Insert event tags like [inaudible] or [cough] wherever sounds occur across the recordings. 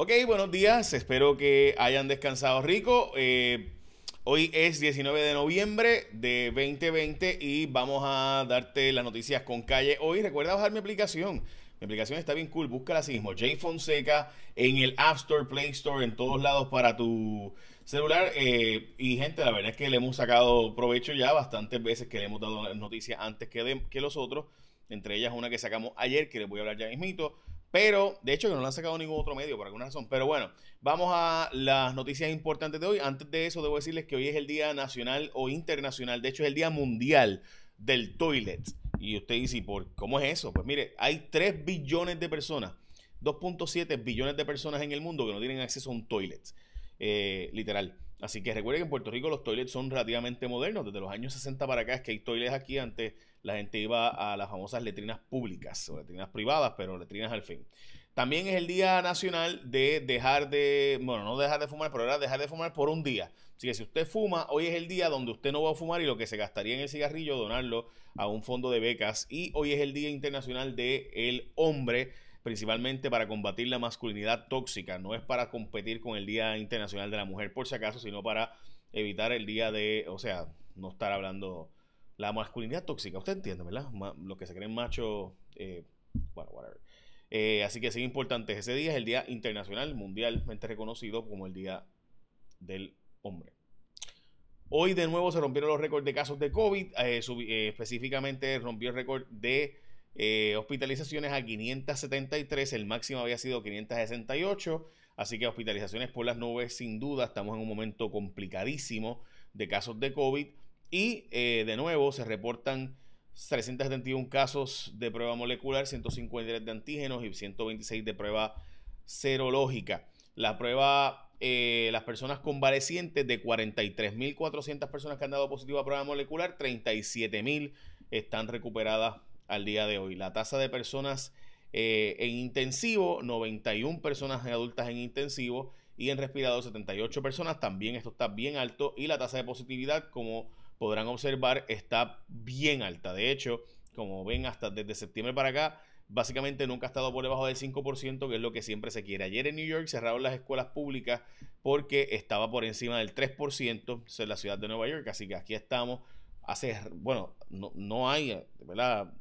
Ok, buenos días. Espero que hayan descansado rico. Eh, hoy es 19 de noviembre de 2020 y vamos a darte las noticias con calle. Hoy recuerda bajar mi aplicación. Mi aplicación está bien cool. Búscala así mismo. Jay Fonseca en el App Store, Play Store, en todos lados para tu celular. Eh, y gente, la verdad es que le hemos sacado provecho ya bastantes veces que le hemos dado noticias antes que, que los otros. Entre ellas una que sacamos ayer, que les voy a hablar ya mismito pero, de hecho, que no lo han sacado ningún otro medio por alguna razón. Pero bueno, vamos a las noticias importantes de hoy. Antes de eso, debo decirles que hoy es el Día Nacional o Internacional. De hecho, es el Día Mundial del Toilet. Y usted dice, ¿por cómo es eso? Pues mire, hay 3 billones de personas, 2.7 billones de personas en el mundo que no tienen acceso a un toilet. Eh, literal. Así que recuerden que en Puerto Rico los toilets son relativamente modernos. Desde los años 60 para acá es que hay toilets aquí. Antes la gente iba a las famosas letrinas públicas o letrinas privadas, pero letrinas al fin. También es el Día Nacional de dejar de, bueno, no dejar de fumar, pero era dejar de fumar por un día. Así que si usted fuma, hoy es el día donde usted no va a fumar y lo que se gastaría en el cigarrillo, donarlo a un fondo de becas. Y hoy es el Día Internacional del el Hombre principalmente para combatir la masculinidad tóxica. No es para competir con el Día Internacional de la Mujer, por si acaso, sino para evitar el día de, o sea, no estar hablando la masculinidad tóxica. Usted entiende, ¿verdad? Lo que se creen machos, eh, bueno, whatever. Eh, así que sí, importante. Ese día es el Día Internacional, mundialmente reconocido como el Día del Hombre. Hoy de nuevo se rompieron los récords de casos de COVID. Eh, específicamente rompió el récord de eh, hospitalizaciones a 573, el máximo había sido 568, así que hospitalizaciones por las nubes, sin duda, estamos en un momento complicadísimo de casos de COVID y eh, de nuevo se reportan 371 casos de prueba molecular, 153 de antígenos y 126 de prueba serológica. La prueba, eh, las personas convalecientes de 43.400 personas que han dado positivo a prueba molecular, 37.000 están recuperadas al día de hoy. La tasa de personas eh, en intensivo, 91 personas adultas en intensivo y en respirador 78 personas, también esto está bien alto y la tasa de positividad, como podrán observar, está bien alta. De hecho, como ven, hasta desde septiembre para acá, básicamente nunca ha estado por debajo del 5%, que es lo que siempre se quiere. Ayer en New York cerraron las escuelas públicas porque estaba por encima del 3% en la ciudad de Nueva York, así que aquí estamos. Hace, bueno, no, no hay, ¿verdad?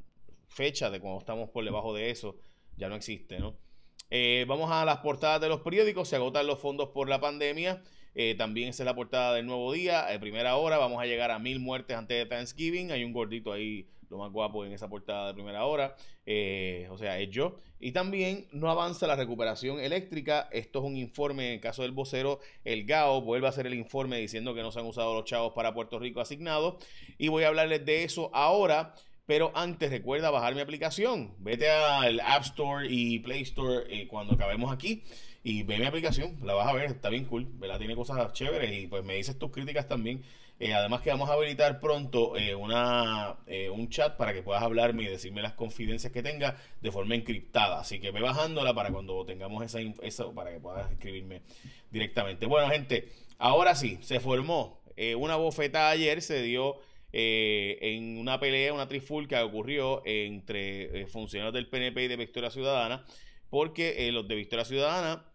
Fecha de cuando estamos por debajo de eso ya no existe, ¿no? Eh, vamos a las portadas de los periódicos. Se agotan los fondos por la pandemia. Eh, también es la portada del nuevo día. De primera hora vamos a llegar a mil muertes antes de Thanksgiving. Hay un gordito ahí, lo más guapo en esa portada de primera hora. Eh, o sea, es yo. Y también no avanza la recuperación eléctrica. Esto es un informe en el caso del vocero. El GAO vuelve a hacer el informe diciendo que no se han usado los chavos para Puerto Rico asignados. Y voy a hablarles de eso ahora. Pero antes recuerda bajar mi aplicación. Vete al App Store y Play Store eh, cuando acabemos aquí y ve mi aplicación. La vas a ver, está bien cool. ¿verdad? Tiene cosas chéveres y pues me dices tus críticas también. Eh, además que vamos a habilitar pronto eh, una, un chat para que puedas hablarme y decirme las confidencias que tenga de forma encriptada. Así que ve bajándola para cuando tengamos esa, esa para que puedas escribirme directamente. Bueno, gente, ahora sí, se formó una bofeta ayer, se dio eh, en una pelea, una trifulca que ocurrió entre eh, funcionarios del PNP y de Victoria Ciudadana, porque eh, los de Victoria Ciudadana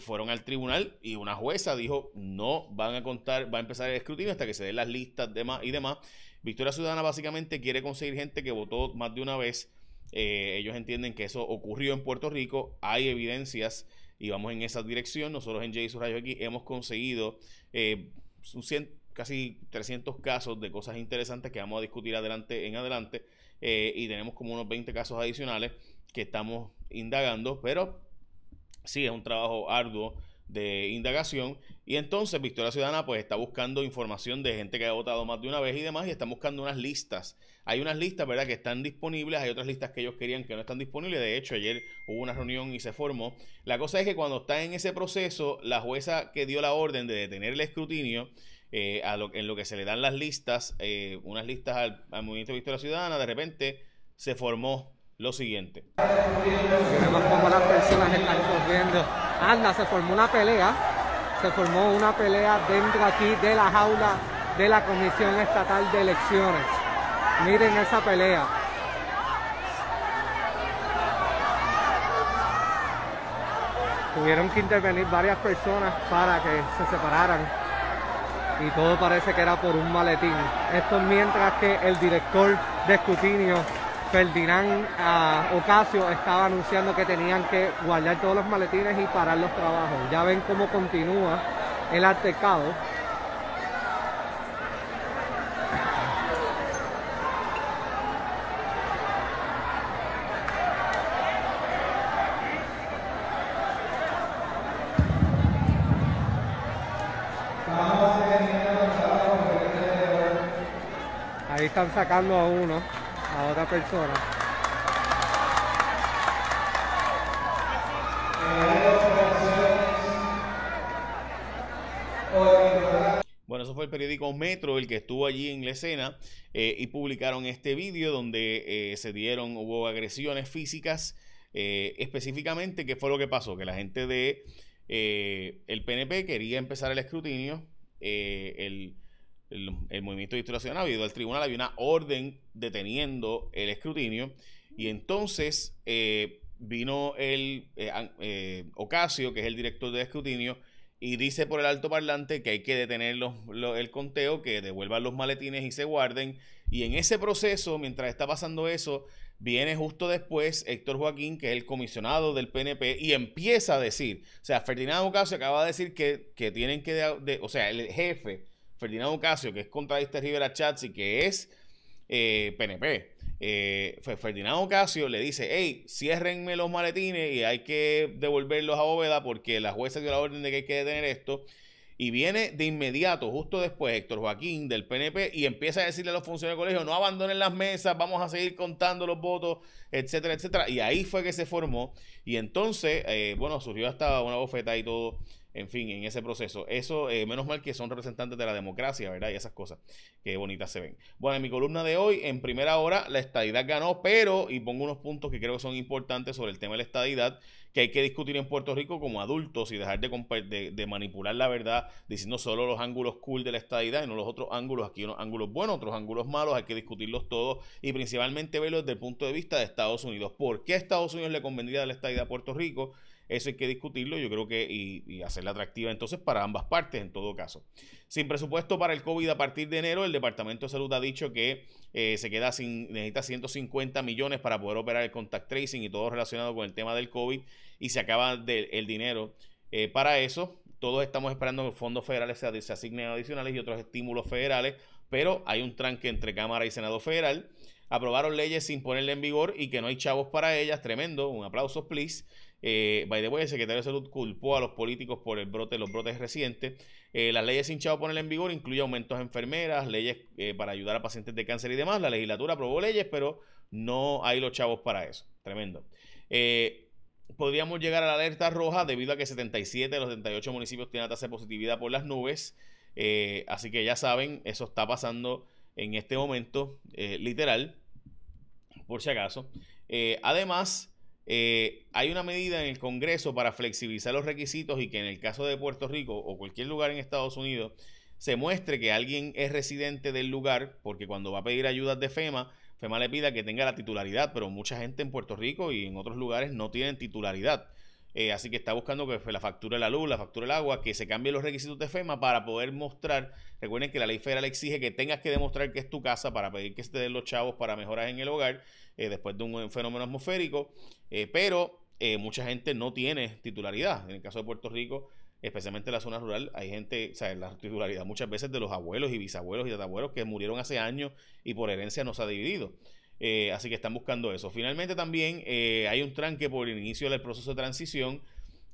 fueron al tribunal y una jueza dijo no van a contar, va a empezar el escrutinio hasta que se den las listas demás y demás. Victoria Ciudadana básicamente quiere conseguir gente que votó más de una vez. ellos entienden que eso ocurrió en Puerto Rico, hay evidencias y vamos en esa dirección. Nosotros en Jason Radio aquí hemos conseguido un casi 300 casos de cosas interesantes que vamos a discutir adelante en adelante eh, y tenemos como unos 20 casos adicionales que estamos indagando, pero sí es un trabajo arduo de indagación y entonces Victoria Ciudadana pues está buscando información de gente que ha votado más de una vez y demás y están buscando unas listas. Hay unas listas, ¿verdad?, que están disponibles, hay otras listas que ellos querían que no están disponibles. De hecho, ayer hubo una reunión y se formó. La cosa es que cuando está en ese proceso, la jueza que dio la orden de detener el escrutinio eh, en lo que se le dan las listas, eh, unas listas al, Movimiento de Victoria Ciudadana, de repente se formó lo siguiente. Vemos cómo las personas están corriendo. Anda, se formó una pelea, se formó una pelea dentro aquí de la jaula de la Comisión Estatal de Elecciones. Miren esa pelea. tuvieron que intervenir varias personas para que se separaran y todo parece que era por un maletín. Esto mientras que el director de escrutinio, Ferdinand ah, Ocasio, estaba anunciando que tenían que guardar todos los maletines y parar los trabajos. Ya ven cómo continúa el altercado. Están sacando a uno, a otra persona. Bueno, eso fue el periódico Metro el que estuvo allí en la escena eh, y publicaron este vídeo donde eh, se dieron, hubo agresiones físicas. Eh, específicamente, ¿qué fue lo que pasó? Que la gente de el PNP quería empezar el escrutinio. el el, movimiento de ha habido al tribunal, había una orden deteniendo el escrutinio y entonces eh, vino el eh, eh, Ocasio, que es el director de escrutinio, y dice por el alto parlante que hay que detener el conteo, que devuelvan los maletines y se guarden. Y en ese proceso, mientras está pasando eso, viene justo después Héctor Joaquín, que es el comisionado del PNP, y empieza a decir, o sea, Ferdinando Ocasio acaba de decir que, que tienen que, o sea, el jefe Ferdinando Ocasio, que es contradista Rivera Chats y que es PNP. Eh, eh Ferdinando Ocasio le dice, hey, ciérrenme los maletines y hay que devolverlos a bóveda porque la jueza dio la orden de que hay que detener esto. Y viene de inmediato, justo después, Héctor Joaquín del PNP y empieza a decirle a los funcionarios del colegio, no abandonen las mesas, vamos a seguir contando los votos, etcétera, etcétera. Y ahí fue que se formó. Y entonces, eh, bueno, surgió hasta una bofeta y todo en fin, en ese proceso. Eso, eh, menos mal que son representantes de la democracia, ¿verdad? Y esas cosas, que bonitas se ven. Bueno, en mi columna de hoy, en primera hora, la estadidad ganó, pero, y pongo unos puntos que creo que son importantes sobre el tema de la estadidad, que hay que discutir en Puerto Rico como adultos y dejar de, de, manipular la verdad diciendo solo los ángulos cool de la estadidad y no los otros ángulos. Aquí unos ángulos buenos, otros ángulos malos, hay que discutirlos todos y principalmente verlos desde el punto de vista de Estados Unidos. ¿Por qué a Estados Unidos le convendría la estadidad a Puerto Rico? Eso hay que discutirlo, yo creo que, y, hacerla atractiva entonces para ambas partes en todo caso. Sin presupuesto para el COVID a partir de enero, el Departamento de Salud ha dicho que eh, se queda sin, necesita 150 millones para poder operar el contact tracing y todo relacionado con el tema del COVID y se acaba el dinero eh, para eso. Todos estamos esperando que fondos federales se, se asignen adicionales y otros estímulos federales, pero hay un tranque entre Cámara y Senado federal. Aprobaron leyes sin ponerle en vigor y que no hay chavos para ellas. Tremendo. Un aplauso, please. Eh, by the way, el secretario de Salud culpó a los políticos por el brote, los brotes recientes. Eh, las leyes sin chavo poner en vigor incluye aumentos a enfermeras, leyes eh, para ayudar a pacientes de cáncer y demás. La legislatura aprobó leyes, pero no hay los chavos para eso. Tremendo. Eh, podríamos llegar a la alerta roja debido a que 77 de los 78 municipios tienen tasa de positividad por las nubes. así que ya saben, eso está pasando en este momento, literal, por si acaso. además, eh, hay una medida en el Congreso para flexibilizar los requisitos y que en el caso de Puerto Rico o cualquier lugar en Estados Unidos se muestre que alguien es residente del lugar, porque cuando va a pedir ayudas de FEMA, FEMA le pida que tenga la titularidad, pero mucha gente en Puerto Rico y en otros lugares no tienen titularidad. Eh, así que está buscando que la factura de la luz, la factura del agua, que se cambien los requisitos de FEMA para poder mostrar. Recuerden que la ley federal exige que tengas que demostrar que es tu casa para pedir que se te den los chavos para mejoras en el hogar eh, después de un fenómeno atmosférico. Eh, pero mucha gente no tiene titularidad. En el caso de Puerto Rico, especialmente en la zona rural, hay gente, o sea, la titularidad muchas veces de los abuelos y bisabuelos y tatabuelos que murieron hace años y por herencia no se ha dividido. Eh, así que están buscando eso. Finalmente también eh, hay un tranque por el inicio del proceso de transición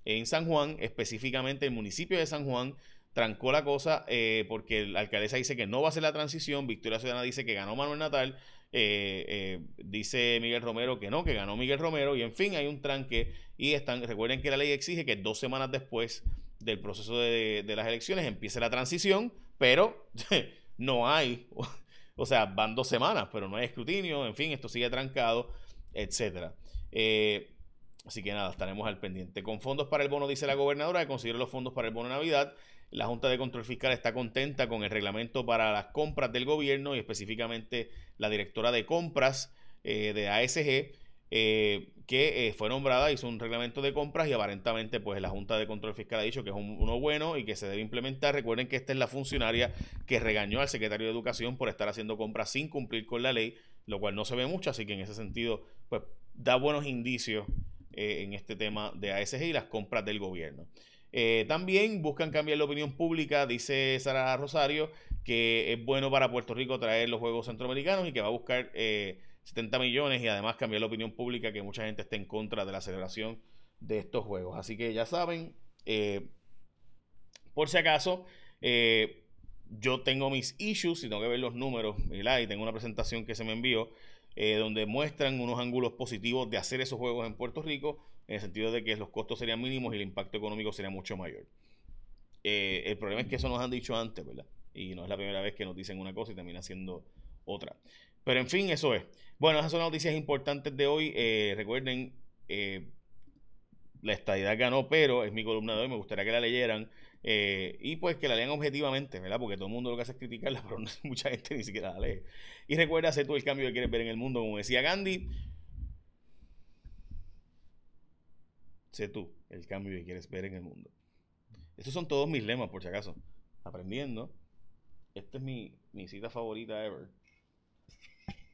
en San Juan, específicamente el municipio de San Juan trancó la cosa eh, porque la alcaldesa dice que no va a ser la transición, Victoria Ciudadana dice que ganó Manuel Natal, dice Miguel Romero que no, que ganó Miguel Romero y en fin hay un tranque y están, recuerden que la ley exige que dos semanas después del proceso de, de las elecciones empiece la transición, pero [laughs] no hay o sea, van dos semanas, pero no hay escrutinio, en fin, esto sigue trancado, etcétera. Eh, así que nada, estaremos al pendiente. Con fondos para el bono, dice la gobernadora, que consiguieron los fondos para el bono de Navidad. La Junta de Control Fiscal está contenta con el reglamento para las compras del gobierno y específicamente la directora de compras eh, de ASG eh, que eh, fue nombrada, hizo un reglamento de compras y aparentemente pues la Junta de Control Fiscal ha dicho que es uno bueno y que se debe implementar. Recuerden que esta es la funcionaria que regañó al secretario de Educación por estar haciendo compras sin cumplir con la ley, lo cual no se ve mucho, así que en ese sentido pues da buenos indicios eh, en este tema de ASG y las compras del gobierno. también buscan cambiar la opinión pública, dice Sara Rosario, que es bueno para Puerto Rico traer los Juegos Centroamericanos y que va a buscar 70 millones y además cambiar la opinión pública que mucha gente esté en contra de la celebración de estos juegos. Así que ya saben, eh, por si acaso, eh, yo tengo mis issues y tengo que ver los números, y tengo una presentación que se me envió eh, donde muestran unos ángulos positivos de hacer esos juegos en Puerto Rico, en el sentido de que los costos serían mínimos y el impacto económico sería mucho mayor. el problema es que eso nos han dicho antes, ¿verdad? Y no es la primera vez que nos dicen una cosa y termina siendo otra. Pero en fin, eso es. Bueno, esas son las noticias importantes de hoy. Eh, recuerden, eh, la estadidad ganó, pero es mi columna de hoy. Me gustaría que la leyeran. Eh, y pues que la lean objetivamente, ¿verdad? Porque todo el mundo lo que hace es criticarla, [laughs] pero mucha gente ni siquiera la lee. Y recuerda hacer tú el cambio que quieres ver en el mundo, como decía Gandhi. Sé tú el cambio que quieres ver en el mundo. Estos son todos mis lemas, por si acaso. Aprendiendo. Esta es mi, cita favorita ever.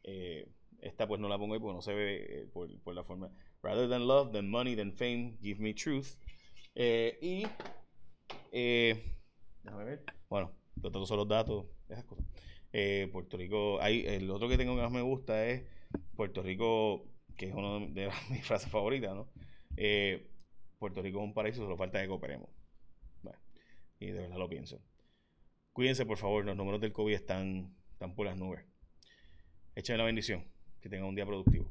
Eh, esta pues no la pongo ahí porque no se ve eh, por, la forma. Rather than love, than money, than fame, give me truth. Y déjame ver. Bueno, todos son los datos, esas cosas. Puerto Rico, hay, el otro que tengo que más me gusta es Puerto Rico, que es una de [laughs] mis frases favoritas, ¿no? Puerto Rico es un paraíso, solo falta que cooperemos. Bueno, y de verdad lo pienso. Cuídense, por favor, los números del COVID están, están por las nubes. Échame la bendición. Que tenga un día productivo.